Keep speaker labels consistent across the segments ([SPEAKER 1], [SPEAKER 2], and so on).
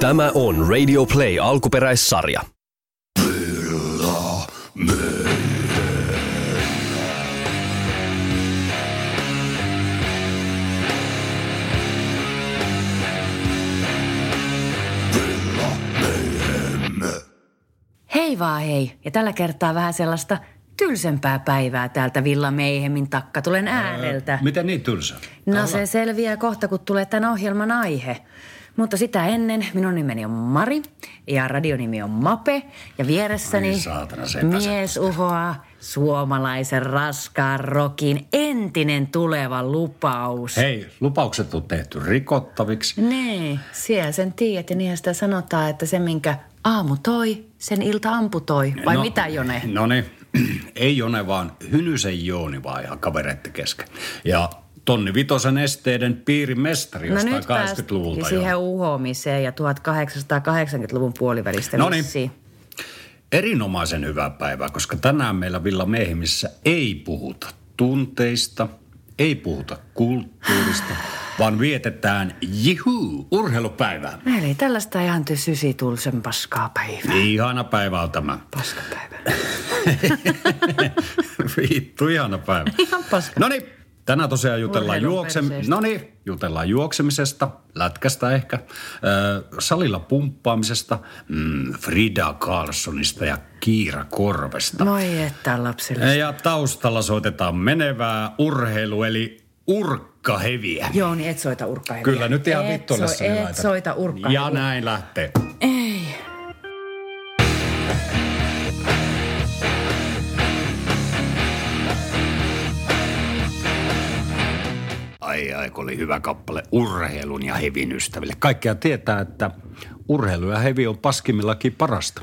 [SPEAKER 1] Tämä on Radio Play alkuperäissarja.
[SPEAKER 2] Hei vaan hei. Ja tällä kertaa vähän sellaista tylsempää päivää täältä Villa Meihemin takka. Tulen ääreltä.
[SPEAKER 3] Miten niin tylsä?
[SPEAKER 2] No se selviää kohta, kun tulee tämän ohjelman aihe. Mutta sitä ennen minun nimeni on Mari ja radionimi on Mape. Ja vieressäni
[SPEAKER 3] Ai saatana,
[SPEAKER 2] mies uhoaa suomalaisen raskaan rokin entinen tuleva lupaus.
[SPEAKER 3] Hei, lupaukset on tehty rikottaviksi.
[SPEAKER 2] Nee, siellä sen tiedät ja niinhän sitä sanotaan, että se minkä aamu toi, sen ilta amputoi. Vai mitä Jone?
[SPEAKER 3] No niin, ei Jone vaan Hynysen Jooni vaan ihan kavereitten kesken. Ja Tonni Vitosen esteiden piirimestari jostain
[SPEAKER 2] No pääst
[SPEAKER 3] 80-luvulta
[SPEAKER 2] siihen
[SPEAKER 3] jo.
[SPEAKER 2] uhoamiseen ja 1880-luvun puolivälistä
[SPEAKER 3] No niin. Erinomaisen hyvää päivää, koska tänään meillä Villa Miehimissä ei puhuta tunteista, ei puhuta kulttuurista, vaan vietetään jihu urheilupäivää.
[SPEAKER 2] Eli tällaista ihan sysi tulsen paskaa päivää.
[SPEAKER 3] Ihana päivä on tämä.
[SPEAKER 2] Paskapäivä.
[SPEAKER 3] Vittu, ihana päivä.
[SPEAKER 2] Ihan paska.
[SPEAKER 3] No niin, tänään tosiaan jutellaan, juoksem...
[SPEAKER 2] perseestä.
[SPEAKER 3] no niin, jutellaan juoksemisesta, lätkästä ehkä, äh, salilla pumppaamisesta, mm, Frida Carlsonista ja Kiira Korvesta.
[SPEAKER 2] Moi että lapselle.
[SPEAKER 3] Ja taustalla soitetaan menevää urheilu, eli urkkaheviä.
[SPEAKER 2] Joo, niin et soita urkkaheviä.
[SPEAKER 3] Kyllä, nyt ihan
[SPEAKER 2] et
[SPEAKER 3] vittuille
[SPEAKER 2] so,
[SPEAKER 3] se
[SPEAKER 2] Et soita urkkaheviä.
[SPEAKER 3] Ja näin lähtee.
[SPEAKER 2] Ei.
[SPEAKER 3] Ai ai, kun oli hyvä kappale urheilun ja hevin ystäville. Kaikkea tietää, että urheilu ja hevi on paskimmillakin parasta.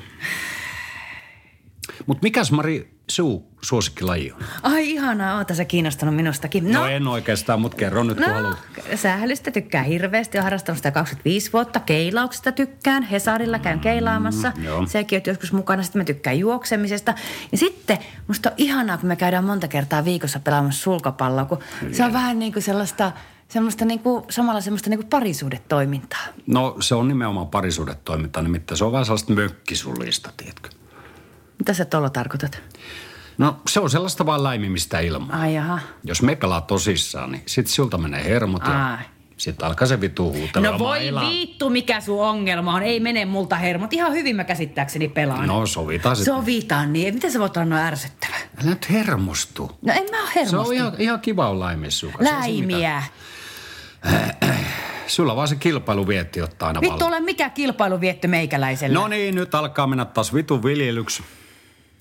[SPEAKER 3] Mutta mikäs Mari suu suosikkilaji on?
[SPEAKER 2] Ai ihanaa, oota sä kiinnostunut minustakin.
[SPEAKER 3] No, no en oikeastaan, mutta kerro nyt kun
[SPEAKER 2] No,
[SPEAKER 3] haluat.
[SPEAKER 2] sählystä tykkää hirveästi. Olen harrastanut sitä 25 vuotta. Keilauksesta tykkään. Hesarilla käyn keilaamassa.
[SPEAKER 3] Mm, joo.
[SPEAKER 2] Sekin on joskus mukana. Sitten mä tykkään juoksemisesta. Ja sitten musta on ihanaa, kun me käydään monta kertaa viikossa pelaamassa sulkapalloa, kun se on vähän niin kuin sellaista, semmoista niin kuin, samalla semmoista niin kuin parisuudetoimintaa.
[SPEAKER 3] No se on nimenomaan parisuudetoiminta, nimittäin se on vähän sellaista mökkisullista, tiedätkö?
[SPEAKER 2] Mitä sä tuolla tarkoitat?
[SPEAKER 3] No se on sellaista vaan läimimistä ilmaa.
[SPEAKER 2] Ai jaha.
[SPEAKER 3] Jos me pelaa tosissaan, niin sit sulta menee hermot ja
[SPEAKER 2] Ai.
[SPEAKER 3] sit alkaa se vitu huutella.
[SPEAKER 2] No voi vittu, mikä sun ongelma on. Ei mene multa hermot. Ihan hyvin mä käsittääkseni pelaan.
[SPEAKER 3] No sovitaan sitten.
[SPEAKER 2] Sovitaan niin. Miten sä voit olla noin ärsyttävä?
[SPEAKER 3] Älä nyt hermostu.
[SPEAKER 2] No en mä oo
[SPEAKER 3] Se
[SPEAKER 2] hermostunut.
[SPEAKER 3] on ihan, ihan kiva se mitään.
[SPEAKER 2] Läimiä.
[SPEAKER 3] Sulla vaan se kilpailu vietti ottaa aina
[SPEAKER 2] Vittu ole mikä kilpailuviettö meikäläisellä.
[SPEAKER 3] No niin, nyt alkaa mennä taas vitun viljelyksi.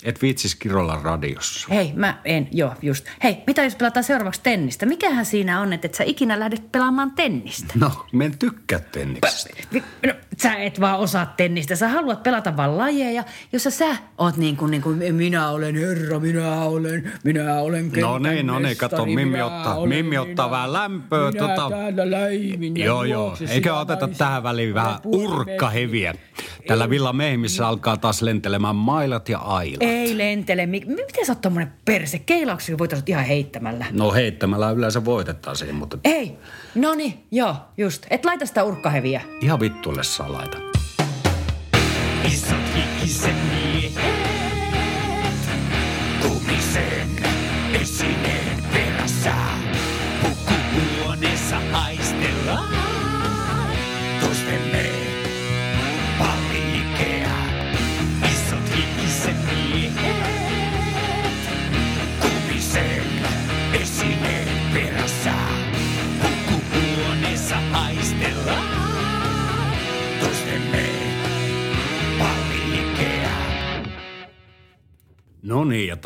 [SPEAKER 3] Et viitsis kirolla radiossa.
[SPEAKER 2] Hei, mä en, joo, just. Hei, mitä jos pelataan seuraavaksi tennistä? Mikähän siinä on, että et sä ikinä lähdet pelaamaan tennistä?
[SPEAKER 3] No, me en tykkää tenniksestä.
[SPEAKER 2] No, sä et vaan osaa tennistä. Sä haluat pelata vaan lajeja, jossa sä oot niin kuin, niin kuin minä olen herra, minä olen, minä olen
[SPEAKER 3] No niin, no niin, kato, Mimmi
[SPEAKER 2] minä
[SPEAKER 3] ottaa-
[SPEAKER 2] olen,
[SPEAKER 3] Mimmi ottaa vähän lämpöä,
[SPEAKER 2] Minä
[SPEAKER 3] tota-
[SPEAKER 2] täällä läimin
[SPEAKER 3] Joo, joo. Eikö oteta
[SPEAKER 2] naisen.
[SPEAKER 3] tähän väliin vähän urkkaheviä? Tällä Villa Meihimissä alkaa taas lentelemään mailat ja ailat.
[SPEAKER 2] Ei lentele. Mi- miten sä oot tommonen perse? Keilauksessa voitaisiin ihan heittämällä.
[SPEAKER 3] No heittämällä yleensä voitettaisiin, mutta
[SPEAKER 2] Ei. No niin, joo, just. Et laita sitä urkkaheviä.
[SPEAKER 3] ihan vittuille saa laita.
[SPEAKER 4] Kissat hikisen miehet, kumisen
[SPEAKER 3] esiin.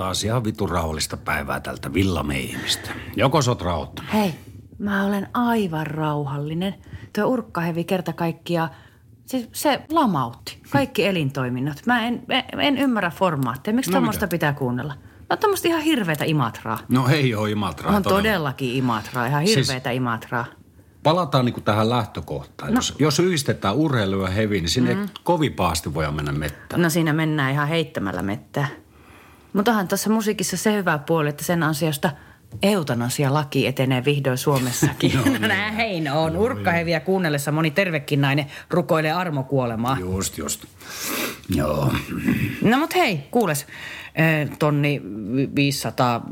[SPEAKER 3] Taas ihan vitu rauhallista päivää tältä Villa Meihimistä. Joko sä oot rauhoittunut?
[SPEAKER 2] Hei, mä olen aivan rauhallinen. Tuo urkkahevi kerta kaikkia, siis se lamautti kaikki elintoiminnot. Mä en, en, en ymmärrä formaatteja. Miksi
[SPEAKER 3] No
[SPEAKER 2] tuommoista
[SPEAKER 3] mitä?
[SPEAKER 2] pitää kuunnella? No tuommoista ihan hirveätä imatraa.
[SPEAKER 3] No ei oo Imatraa.
[SPEAKER 2] On todellakin imatraa, ihan
[SPEAKER 3] Siis-
[SPEAKER 2] hirveätä imatraa.
[SPEAKER 3] Palataan niinku tähän lähtökohtaan. No. Jos, jos yhdistetään urheilu ja hevi, niin sinne mm. kovin paasti voi mennä mettään.
[SPEAKER 2] No siinä mennään ihan heittämällä mettää. Mutta onhan tuossa musiikissa se hyvä puoli, että sen ansiosta Eutanasia-laki etenee vihdoin Suomessakin. no, näin on. Urkkaheviä kuunnellessa moni tervekin nainen rukoilee armokuolemaa.
[SPEAKER 3] Just, just. Joo.
[SPEAKER 2] No mut hei, kuules. eh, Tonni 500...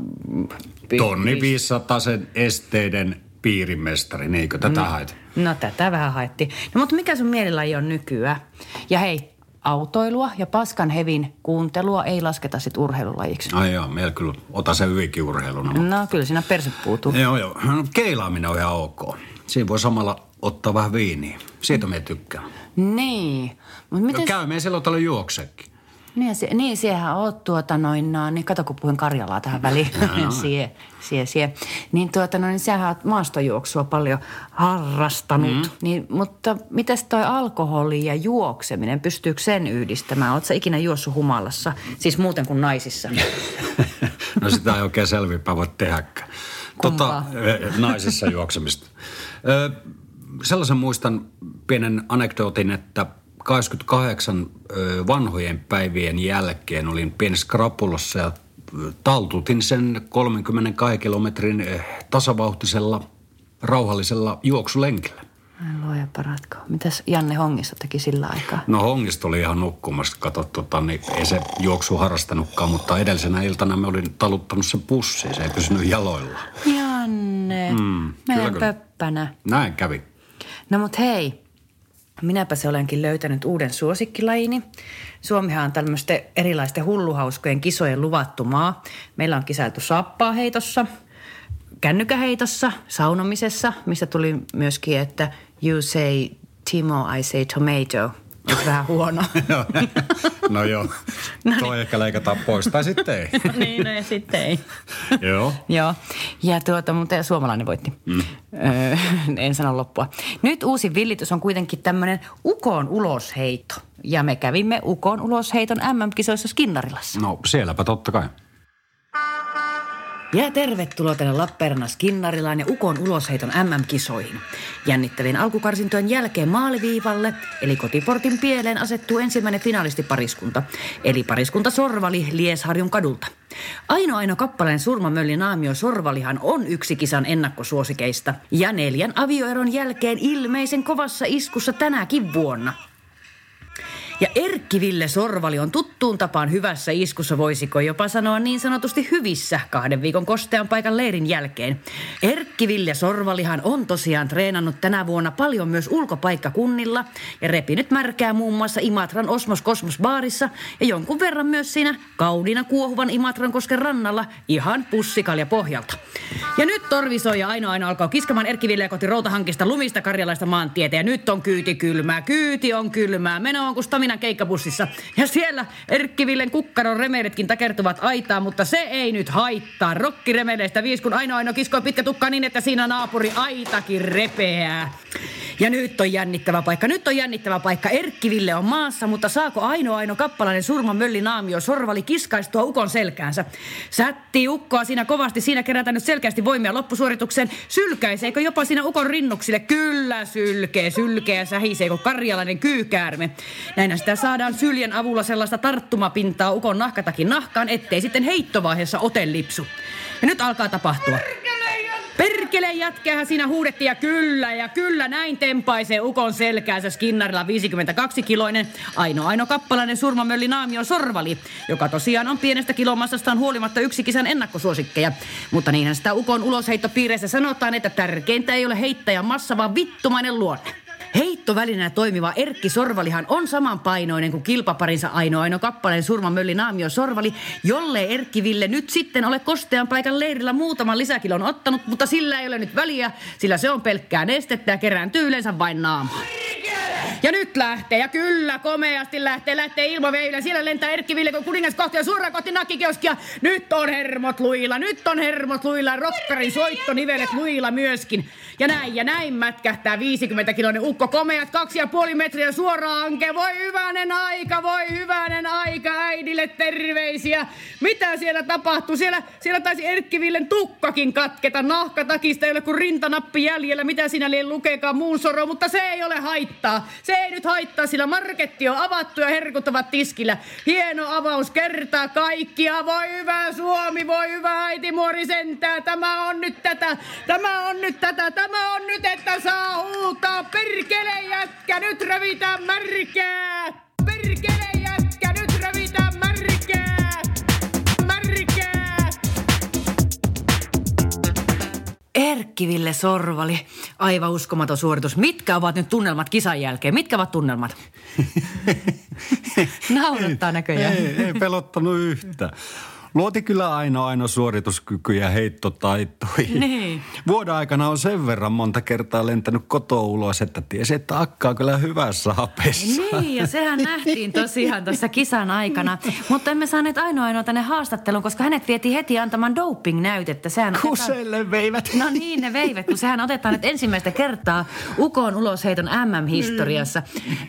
[SPEAKER 2] pi-
[SPEAKER 3] Tonni
[SPEAKER 2] viis-
[SPEAKER 3] 500 sen esteiden piirimestari, niin eikö tätä mm. haet?
[SPEAKER 2] No tätä vähän haettiin. No mutta mikä sun mielilaji on nykyään? Ja hei, autoilua ja paskan hevin kuuntelua ei lasketa sit urheilulajiksi.
[SPEAKER 3] Ai joo, meillä kyllä ota se hyvinkin urheiluna. mutta-
[SPEAKER 2] No kyllä siinä perse puutuu.
[SPEAKER 3] Joo, joo. No, keilaaminen on ihan ok. Siinä voi samalla ottaa vähän viiniä. Siitä me tykkään.
[SPEAKER 2] Niin. Mut miten...
[SPEAKER 3] Käy me silloin tällä juoksekin.
[SPEAKER 2] Niin, se, niin siehän oot tuota noin, no, niin kato kun puhuin Karjalaa tähän väliin. sie, sie, sie. Niin tuota noin, sähän oot maastojuoksua paljon harrastanut. Mm. Niin, mutta mitäs toi alkoholi ja juokseminen, pystyykö sen yhdistämään? Oot sä ikinä juossut humalassa? Siis muuten kuin naisissa.
[SPEAKER 3] No sitä ei oikein selvinpäin voi tehdäkään. Tota, naisissa juoksemista. Ö, sellaisen muistan pienen anekdootin, että 28 ö, vanhojen päivien jälkeen olin pienessä krapulossa ja taltutin sen 32 kilometrin tasavauhtisella, rauhallisella juoksulenkillä.
[SPEAKER 2] Luoja paratko. Mitäs Janne Hongisto teki sillä aikaa?
[SPEAKER 3] No Hongista oli ihan nukkumassa, kato, tota, niin ei se juoksu harrastanutkaan, mutta edellisenä iltana me olin taluttanut sen pussiin, se ei pysynyt jaloilla.
[SPEAKER 2] Janne, mm, meidän
[SPEAKER 3] kyllä.
[SPEAKER 2] pöppänä.
[SPEAKER 3] Näin kävi.
[SPEAKER 2] No mut hei, minäpä se olenkin löytänyt uuden suosikkilajini. Suomihan on tämmöisten erilaisten hulluhauskojen kisojen luvattu maa. Meillä on kisailtu sappaaheitossa, kännykäheitossa, saunomisessa, mistä tuli myöskin, että you say Timo, I say tomato. Onko vähän huono?
[SPEAKER 3] Joo. no joo, toi ehkä leikataan pois, tai sitten ei.
[SPEAKER 2] niin, no ja sitten ei.
[SPEAKER 3] joo.
[SPEAKER 2] Joo, ja tuota, mutta suomalainen voitti. Mm. Öö, en sano loppua. Nyt uusi villitys on kuitenkin tämmöinen Ukon ulosheitto. Ja me kävimme Ukon ulosheiton MM-kisoissa Skinnarilassa.
[SPEAKER 3] No sielläpä totta kai.
[SPEAKER 2] Ja tervetuloa tänne Lappeenrannan Skinnarilaan ja Ukon ulosheiton MM-kisoihin. Jännittävien alkukarsintojen jälkeen maaliviivalle, eli kotiportin pieleen asettuu ensimmäinen finalistipariskunta, eli pariskunta Sorvali Liesharjun kadulta. Aino Aino kappaleen surmamölli Naamio Sorvalihan on yksi kisan ennakkosuosikeista, ja neljän avioeron jälkeen ilmeisen kovassa iskussa tänäkin vuonna. Ja Erkki Ville Sorvali on tuttuun tapaan hyvässä iskussa, voisiko jopa sanoa niin sanotusti hyvissä kahden viikon kostean paikan leirin jälkeen. Erkki Ville Sorvalihan on tosiaan treenannut tänä vuonna paljon myös ulkopaikkakunnilla ja repinyt märkää muun muassa Imatran Osmos Kosmos baarissa ja jonkun verran myös siinä kauniina kuohuvan Imatran kosken rannalla ihan pussikalja pohjalta. Ja nyt Torvi soi ja ainoa aina alkaa kiskamaan Erkki Ville kohti routahankista lumista karjalaista maantietä ja nyt on kyyti kylmää, kyyti on kylmää, meno on kuin Staminan keikkabussissa. Ja siellä Erkki Villen kukkaron remeidetkin takertuvat aitaan, mutta se ei nyt haittaa. Rokkiremeleistä viis, kun ainoa ainoa kiskoi pitkä tukka niin, että siinä naapuri aitakin repeää. Ja nyt on jännittävä paikka, nyt on jännittävä paikka. Erkki Ville on maassa, mutta saako ainoa ainoa kappalainen surman mölli naamio sorvali kiskaistua ukon selkäänsä? Sätti ukkoa siinä kovasti, siinä kerätään nyt selkeästi voimia loppusuoritukseen. Sylkäiseekö jopa siinä ukon rinnuksille? Kyllä sylkee, sylkeä ja sähisee kuin karjalainen kyykäärme. Näinä sitä saadaan syljen avulla sellaista tarttumapintaa ukon nahkatakin nahkaan, ettei sitten heittovaiheessa ote lipsu. Ja nyt alkaa tapahtua. Perkele jätkähän siinä huudettiin ja kyllä ja kyllä näin tempaisee ukon selkäänsä Skinnarilla 52-kiloinen ainoa aino kappalainen surmamölli Naamio Sorvali, joka tosiaan on pienestä kilomassastaan huolimatta yksi kisan ennakkosuosikkeja. Mutta niinhän sitä ukon ulosheittopiireissä sanotaan, että tärkeintä ei ole heittäjän massa, vaan vittumainen luonne. Heittovälineenä toimiva Erkki Sorvalihan on samanpainoinen kuin kilpaparinsa ainoa aino kappaleen surmamölli Naamio Sorvali, jolle Erkki Ville nyt sitten ole kostean paikan leirillä muutaman lisäkilon ottanut, mutta sillä ei ole nyt väliä, sillä se on pelkkää nestettä ja kerääntyy yleensä vain naamaan. Ja nyt lähtee, ja kyllä, komeasti lähtee, lähtee ilmaveillä. Siellä lentää Erkki Ville, kun kuningas kohti ja suoraan kohti nakkikioskia. Nyt on hermot luilla, nyt on hermot luilla, rokkarin soittonivelet luilla myöskin.
[SPEAKER 5] Ja näin ja näin mätkähtää 50-kiloinen ukko, komeat kaksi ja puoli metriä suoraan anke. Voi hyvänen aika, voi hyvänen aika, äidille terveisiä. Mitä siellä tapahtuu? Siellä, siellä taisi Erkkivillen tukkakin katketa. Nahkatakista ei ole kuin rintanappi jäljellä. Mitä sinä liian lukeekaan muun soro, mutta se ei ole haittaa. Se ei nyt haittaa, sillä marketti on avattu ja herkut ovat tiskillä. Hieno avaus kertaa kaikkia. Voi hyvä Suomi, voi hyvä äiti muori sentää. Tämä on nyt tätä, tämä on nyt tätä, tämä on nyt, että saa huutaa. Perkele jätkä, nyt revitään märkää. Perkele jätkä, nyt revitään märkää. Märkää.
[SPEAKER 2] Erkkiville Sorvali, aivan uskomaton suoritus. Mitkä ovat nyt tunnelmat kisan jälkeen? Mitkä ovat tunnelmat? Naurattaa näköjään.
[SPEAKER 3] Ei, ei pelottanut yhtä. Luoti kyllä aina aina suorituskyky ja heittotaitoihin.
[SPEAKER 2] Niin.
[SPEAKER 3] Vuoden aikana on sen verran monta kertaa lentänyt kotoa ulos, että tiesi, että akka on kyllä hyvässä hapessa.
[SPEAKER 2] Niin, ja sehän nähtiin tosiaan tuossa kisan aikana. Mutta emme saaneet ainoa ainoa tänne haastatteluun, koska hänet vietiin heti antamaan doping-näytettä. Sehän otetaan-
[SPEAKER 3] Kuselle veivät.
[SPEAKER 2] No niin, ne veivät, kun sehän otetaan nyt ensimmäistä kertaa Ukon ulosheiton MM-historiassa.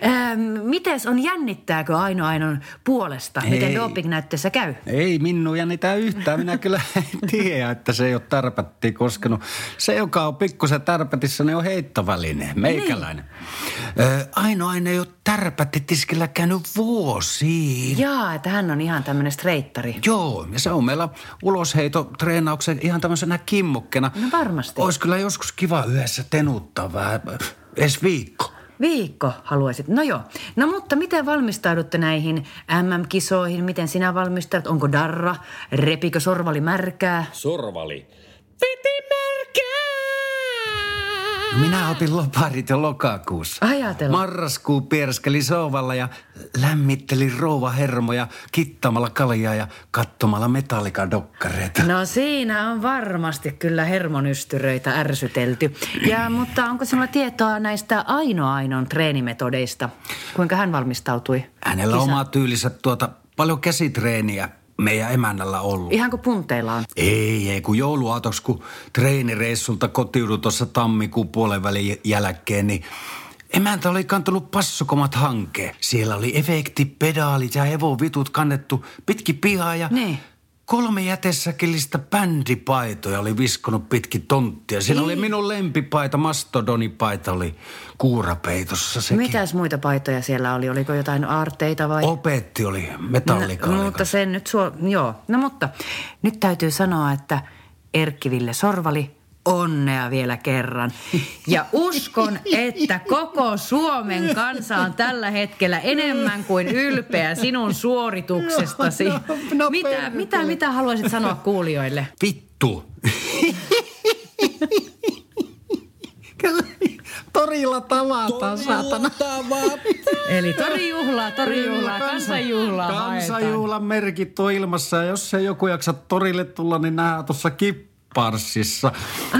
[SPEAKER 2] Ähm, mites on, jännittääkö Aino Ainon puolesta? Miten
[SPEAKER 3] Ei.
[SPEAKER 2] doping-näytteessä käy?
[SPEAKER 3] Ei minun jännitä yhtään. Minä kyllä en tiedä, että se ei ole tärpättiin koskenut. Se, joka on pikkusen tärpätissä, niin on heittoväline, meikäläinen. Niin. Ainoa aina ei ole tärpätti tiskillä käynyt vuosiin.
[SPEAKER 2] Jaa, että hän on ihan tämmöinen streittari.
[SPEAKER 3] Joo, ja se on meillä ulosheitotreenauksen ihan tämmöisenä kimmokkena.
[SPEAKER 2] No varmasti.
[SPEAKER 3] Olisi kyllä joskus kiva yhdessä tenuttaa vähän, edes viikko.
[SPEAKER 2] Viikko haluaisit. No joo. No mutta miten valmistaudutte näihin MM-kisoihin? Miten sinä valmistaudut? Onko darra? Repikö sorvali märkää?
[SPEAKER 1] Sorvali.
[SPEAKER 3] No minä otin loparit jo lokakuussa.
[SPEAKER 2] Ajatella.
[SPEAKER 3] Marraskuu pierskeli souvalla ja lämmitteli rouva hermoja kittamalla kaljaa ja katsomalla metallikadokkareita.
[SPEAKER 2] No siinä on varmasti kyllä hermonystyröitä ärsytelty. Ja, mutta onko sinulla tietoa näistä Aino Ainon treenimetodeista? Kuinka hän valmistautui?
[SPEAKER 3] Hänellä on oma tyylinsä tuota, paljon käsitreeniä meidän emännällä ollut.
[SPEAKER 2] Ihan kuin punteilla on.
[SPEAKER 3] Ei, ei, kun jouluaatoksi, kun treenireissulta kotiudui tuossa tammikuun puolen välin jälkeen, niin emäntä oli kantanut passukomat hankkeen. Siellä oli efektipedaalit ja hevovitut kannettu pitki pihaa ja
[SPEAKER 2] Niin.
[SPEAKER 3] Kolme jätesäkillistä bändipaitoja oli viskonut pitki tonttia. Siinä oli minun lempipaita, mastodonipaita oli kuurapeitossa sekin.
[SPEAKER 2] Mitäs muita paitoja siellä oli? Oliko jotain aarteita vai?
[SPEAKER 3] Opetti oli
[SPEAKER 2] No,
[SPEAKER 3] metallikaali.
[SPEAKER 2] mutta sen nyt suo... Joo. No mutta nyt täytyy sanoa, että Erkkiville Sorvali, onnea vielä kerran. Ja uskon, että koko Suomen kansa on tällä hetkellä enemmän kuin ylpeä sinun suorituksestasi.
[SPEAKER 3] No, no,
[SPEAKER 2] mitä,
[SPEAKER 3] perkele.
[SPEAKER 2] mitä, mitä haluaisit sanoa kuulijoille?
[SPEAKER 3] Vittu. Torilla tavataan, saatana.
[SPEAKER 2] Eli torijuhlaa, torijuhlaa, kansanjuhlaa.
[SPEAKER 3] Kansanjuhlan merkit on ilmassa ja jos ei joku jaksa torille tulla, niin nähdään tuossa kipparssissa.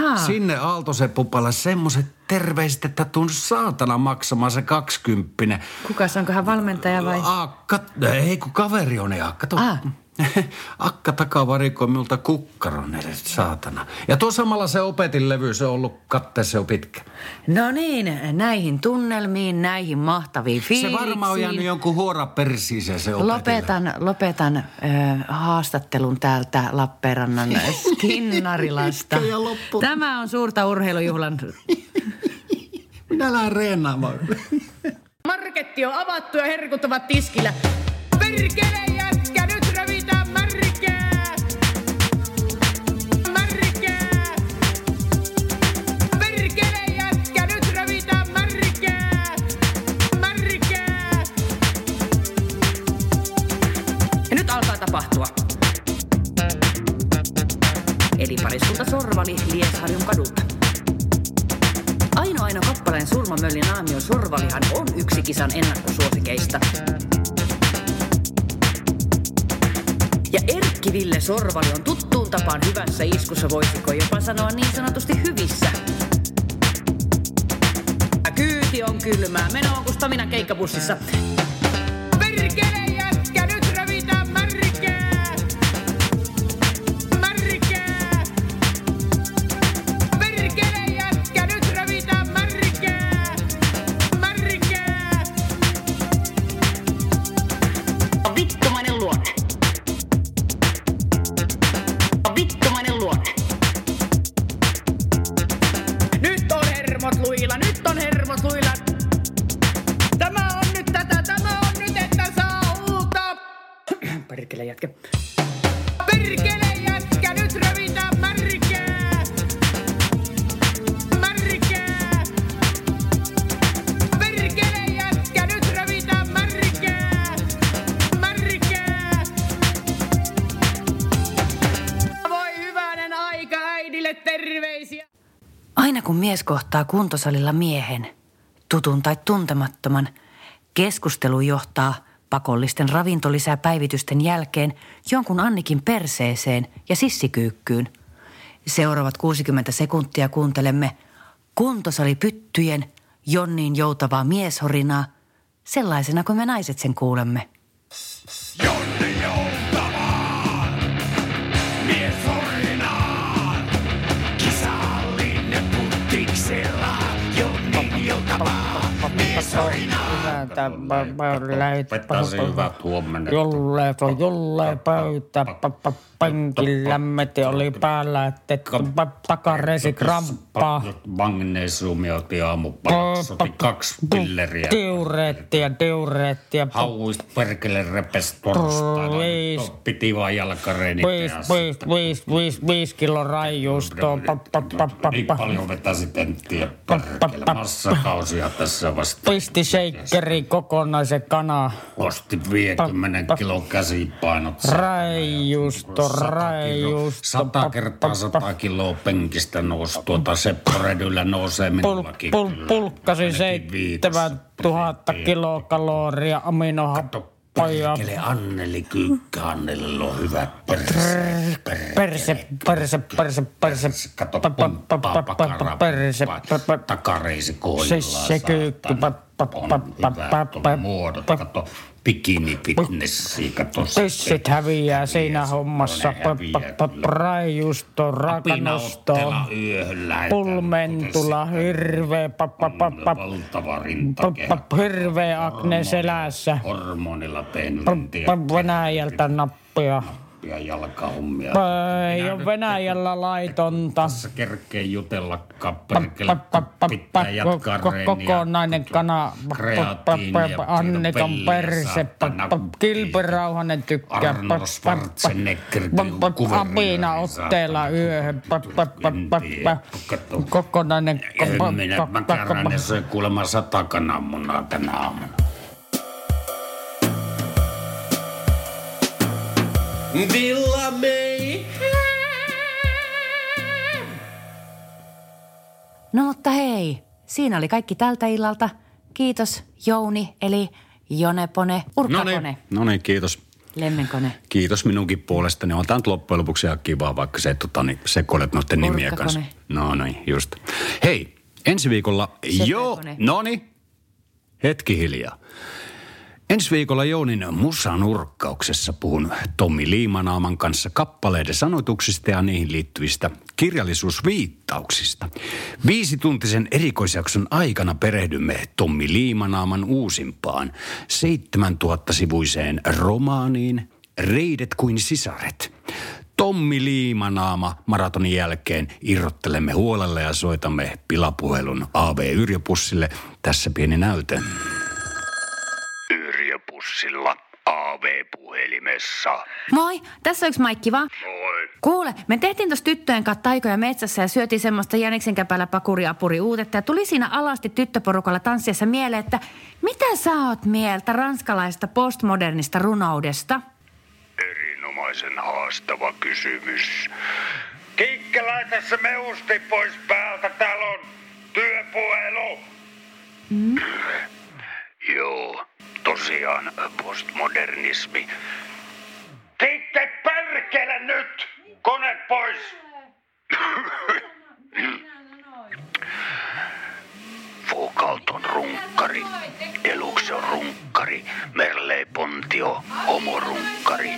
[SPEAKER 2] Aa.
[SPEAKER 3] Sinne Aaltoseppupalle semmoiset terveiset, että tuun saatana maksamaan se kaksikymppinen.
[SPEAKER 2] Kukas, onko hän valmentaja vai?
[SPEAKER 3] Akka, ei kun kaveri on ja kato. Akka takavarikoi minulta kukkaron edes, saatana. Ja tuo samalla se opetin levy, se on ollut katteessa jo pitkä.
[SPEAKER 2] No niin, näihin tunnelmiin, näihin mahtaviin
[SPEAKER 3] Se
[SPEAKER 2] fiiliksiin.
[SPEAKER 3] varmaan on jäänyt jonkun huora persiiseen se opetin
[SPEAKER 2] Lopetan, lopetan ö, haastattelun täältä Lappeenrannan Skinnarilasta. Tämä on suurta urheilujuhlan.
[SPEAKER 3] Minä lähden reenaamaan.
[SPEAKER 5] Marketti on avattu ja herkut ovat tiskillä. Perkele
[SPEAKER 2] Sorvali on tuttuun tapaan hyvässä iskussa, voisiko jopa sanoa niin sanotusti hyvissä. Kyyti on kylmää, meno on kuin Staminan keikkabussissa.
[SPEAKER 5] Perkele
[SPEAKER 2] mies kohtaa kuntosalilla miehen, tutun tai tuntemattoman, keskustelu johtaa pakollisten ravintolisäpäivitysten jälkeen jonkun Annikin perseeseen ja sissikyykkyyn. Seuraavat 60 sekuntia kuuntelemme kuntosalipyttyjen Jonniin joutavaa mieshorinaa, sellaisena kuin me naiset sen kuulemme.
[SPEAKER 4] Jonne joutavaan,
[SPEAKER 3] Pettäsi hyvät huomenna.
[SPEAKER 6] Jolle, jolle pöytä, penkillä te oli päällä, että takaresi kramppaa.
[SPEAKER 3] Magnesiumi otti aamupalaksi. Otti kaksi pilleriä.
[SPEAKER 6] Diureettia, diureettia.
[SPEAKER 3] Hauist perkele repes torstaina.
[SPEAKER 6] Viis.
[SPEAKER 3] Piti vaan jalkareeni
[SPEAKER 6] Viis, viis, viis, viis, viis kilo raijuustoa.
[SPEAKER 3] Niin
[SPEAKER 6] pa.
[SPEAKER 3] paljon vetäisi tenttiä perkele. Massakausia tässä vasta.
[SPEAKER 6] Pisti shakeri kokonaisen kana.
[SPEAKER 3] Osti 50 kilon käsipainot.
[SPEAKER 6] Raijusto, raijusto.
[SPEAKER 3] 100 kertaa 100 kiloa penkistä nousi tuota Seppo Redyllä nousee
[SPEAKER 6] Pul,
[SPEAKER 3] minullakin
[SPEAKER 6] pul,
[SPEAKER 3] kyllä.
[SPEAKER 6] pulkkasi
[SPEAKER 3] viitos.
[SPEAKER 6] 7000 kilokaloria aminohappoja.
[SPEAKER 3] Perkele Anneli Kyykkä, Annelilla on hyvä perse.
[SPEAKER 6] Perse, perse, perse, perse.
[SPEAKER 3] Kato,
[SPEAKER 6] Pa- pa-
[SPEAKER 3] pomppaa
[SPEAKER 6] pa- pa-
[SPEAKER 3] pakara,
[SPEAKER 6] perse,
[SPEAKER 3] takareisi
[SPEAKER 6] Se,
[SPEAKER 3] koillaan.
[SPEAKER 6] se kyykky,
[SPEAKER 3] tuon
[SPEAKER 6] pa-
[SPEAKER 3] muodot, kato, bikini fitnessi, kato. se-
[SPEAKER 6] Tissit häviää siinä hommassa.
[SPEAKER 3] ne
[SPEAKER 6] Pa-
[SPEAKER 3] häviää
[SPEAKER 6] pa- pa-
[SPEAKER 3] kyllä.
[SPEAKER 6] Raijusto, rakanosto,
[SPEAKER 3] Apinaotteella yöhön lähetään.
[SPEAKER 6] pulmentula, hirveä, hirveä akne selässä.
[SPEAKER 3] Hormonilla
[SPEAKER 6] Venäjältä nappia.
[SPEAKER 3] Ja jalkahommia.
[SPEAKER 6] Pa- Ei ole Venäjällä laitonta.
[SPEAKER 3] Tässä kerkee jutella
[SPEAKER 6] pa-
[SPEAKER 3] Pitää jatkaa.
[SPEAKER 6] Kokonainen kana.
[SPEAKER 3] Pilveliä,
[SPEAKER 6] perse. Kilpirauhanen tykkää.
[SPEAKER 3] Arnold Schwarzenegger,
[SPEAKER 6] Apina otteella yöhön. Kokonainen.
[SPEAKER 3] Minä,
[SPEAKER 6] pa-
[SPEAKER 3] mä
[SPEAKER 6] pa-
[SPEAKER 3] kärrän
[SPEAKER 6] pa-
[SPEAKER 3] ja söin kuulemma sata kananmunaa tänä aamuna.
[SPEAKER 7] Villa May.
[SPEAKER 2] No mutta hei, siinä oli kaikki tältä illalta. Kiitos Jouni, eli Jonepone, Urkkakone,
[SPEAKER 3] no niin, kiitos.
[SPEAKER 2] Lemmenkone.
[SPEAKER 3] Kiitos minunkin puolestani. On tämä nyt loppujen lopuksi ihan kivaa, vaikka se tota, niin, sekoilet noiden nimiä kanssa. No niin, just. Hei, ensi viikolla... Joo, no niin. Hetki hiljaa. Ensi viikolla Jounin musanurkkauksessa puhun Tommi Liimanaaman kanssa kappaleiden sanoituksista ja niihin liittyvistä kirjallisuusviittauksista. Viisituntisen erikoisjakson aikana perehdymme Tommi Liimanaaman uusimpaan 7000-sivuiseen romaaniin Reidet kuin sisaret. Tommi Liimanaama maratonin jälkeen irrottelemme huolella ja soitamme pilapuhelun A.V. Yrjöpussille. Tässä pieni näyte. Yrjöpussilla AV-puhelimessa.
[SPEAKER 2] Moi, tässä on yksi Maikki vaan.
[SPEAKER 3] Moi.
[SPEAKER 2] Kuule, me tehtiin tuossa tyttöjen kanssa taikoja metsässä ja syötiin semmoista jäniksen käpällä pakuriapuri uutetta. Ja tuli siinä alasti tyttöporukalla tanssiessa mieleen, että mitä sä oot mieltä ranskalaista postmodernista runoudesta?
[SPEAKER 3] Erinomaisen haastava kysymys. Kikke, laita se meusti pois päältä. Täällä on työpuhelu. Mm? Joo, tosiaan postmodernismi. Kikke, perkele nyt! Kone pois! Foucault on runkkari, Deluxe on runkkari, Merle Pontio homorunkkari,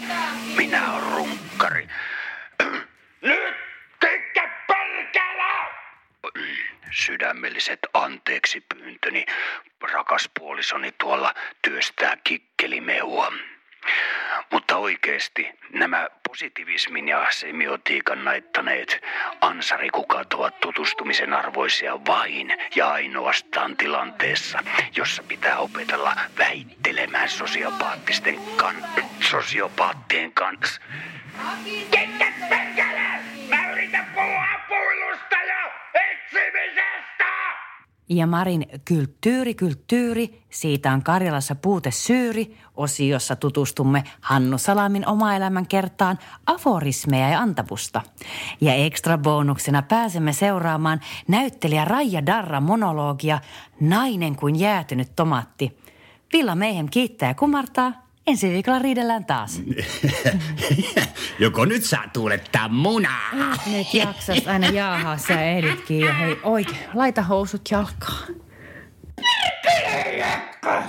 [SPEAKER 3] minä on runkkari. Sydämelliset anteeksi pyyntöni, rakas puolisoni tuolla työstää kikkelimehua. Mutta oikeasti nämä positivismin ja semiotiikan naittaneet ansarikukat ovat tutustumisen arvoisia vain ja ainoastaan tilanteessa, jossa pitää opetella väittelemään sosiopaattisten kan... sosiopaattien kanssa.
[SPEAKER 2] Ja Marin Kulttuuri, kulttuuri, siitä on Karjalassa puute syyri, osiossa tutustumme Hannu Salamin oma-elämän kertaan aforismeja ja antavusta. Ja ekstra bonuksena pääsemme seuraamaan näyttelijä Raija Darra monologia Nainen kuin jäätynyt tomaatti. Villa Meihem kiittää ja kumartaa. Ensi viikolla riidellään taas.
[SPEAKER 8] Joko nyt saa tuulettaa munaa?
[SPEAKER 2] Nyt jaksas aina jaahaa, sä ehditkin jo. Hei oikein, laita housut jalkaan.
[SPEAKER 9] Jekka!